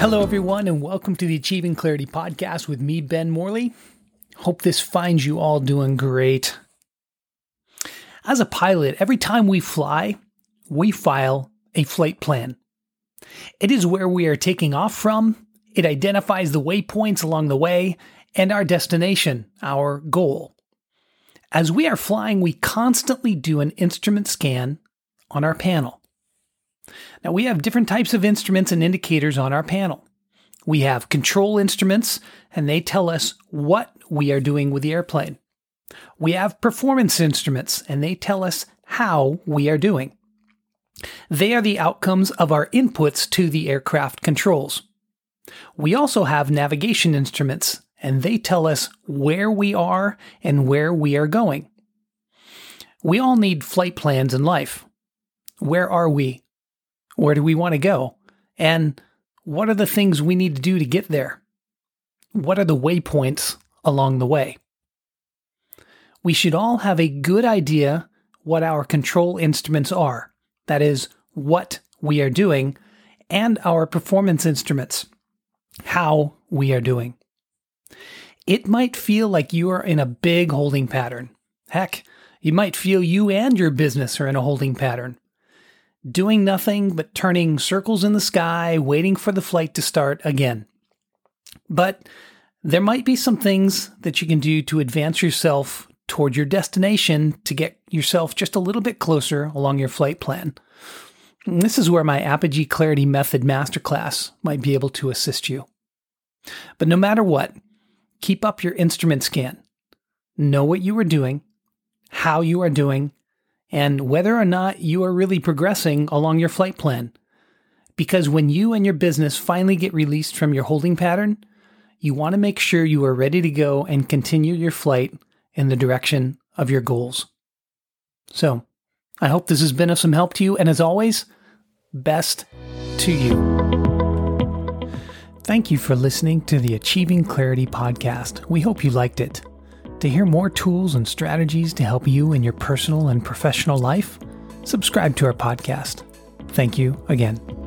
Hello, everyone, and welcome to the Achieving Clarity podcast with me, Ben Morley. Hope this finds you all doing great. As a pilot, every time we fly, we file a flight plan. It is where we are taking off from, it identifies the waypoints along the way, and our destination, our goal. As we are flying, we constantly do an instrument scan on our panel. Now, we have different types of instruments and indicators on our panel. We have control instruments, and they tell us what we are doing with the airplane. We have performance instruments, and they tell us how we are doing. They are the outcomes of our inputs to the aircraft controls. We also have navigation instruments, and they tell us where we are and where we are going. We all need flight plans in life. Where are we? Where do we want to go? And what are the things we need to do to get there? What are the waypoints along the way? We should all have a good idea what our control instruments are. That is, what we are doing, and our performance instruments, how we are doing. It might feel like you are in a big holding pattern. Heck, you might feel you and your business are in a holding pattern doing nothing but turning circles in the sky, waiting for the flight to start again. But there might be some things that you can do to advance yourself toward your destination to get yourself just a little bit closer along your flight plan. And this is where my Apogee Clarity Method Masterclass might be able to assist you. But no matter what, keep up your instrument scan. Know what you are doing, how you are doing, and whether or not you are really progressing along your flight plan. Because when you and your business finally get released from your holding pattern, you want to make sure you are ready to go and continue your flight in the direction of your goals. So, I hope this has been of some help to you, and as always, best to you. Thank you for listening to the Achieving Clarity podcast. We hope you liked it. To hear more tools and strategies to help you in your personal and professional life, subscribe to our podcast. Thank you again.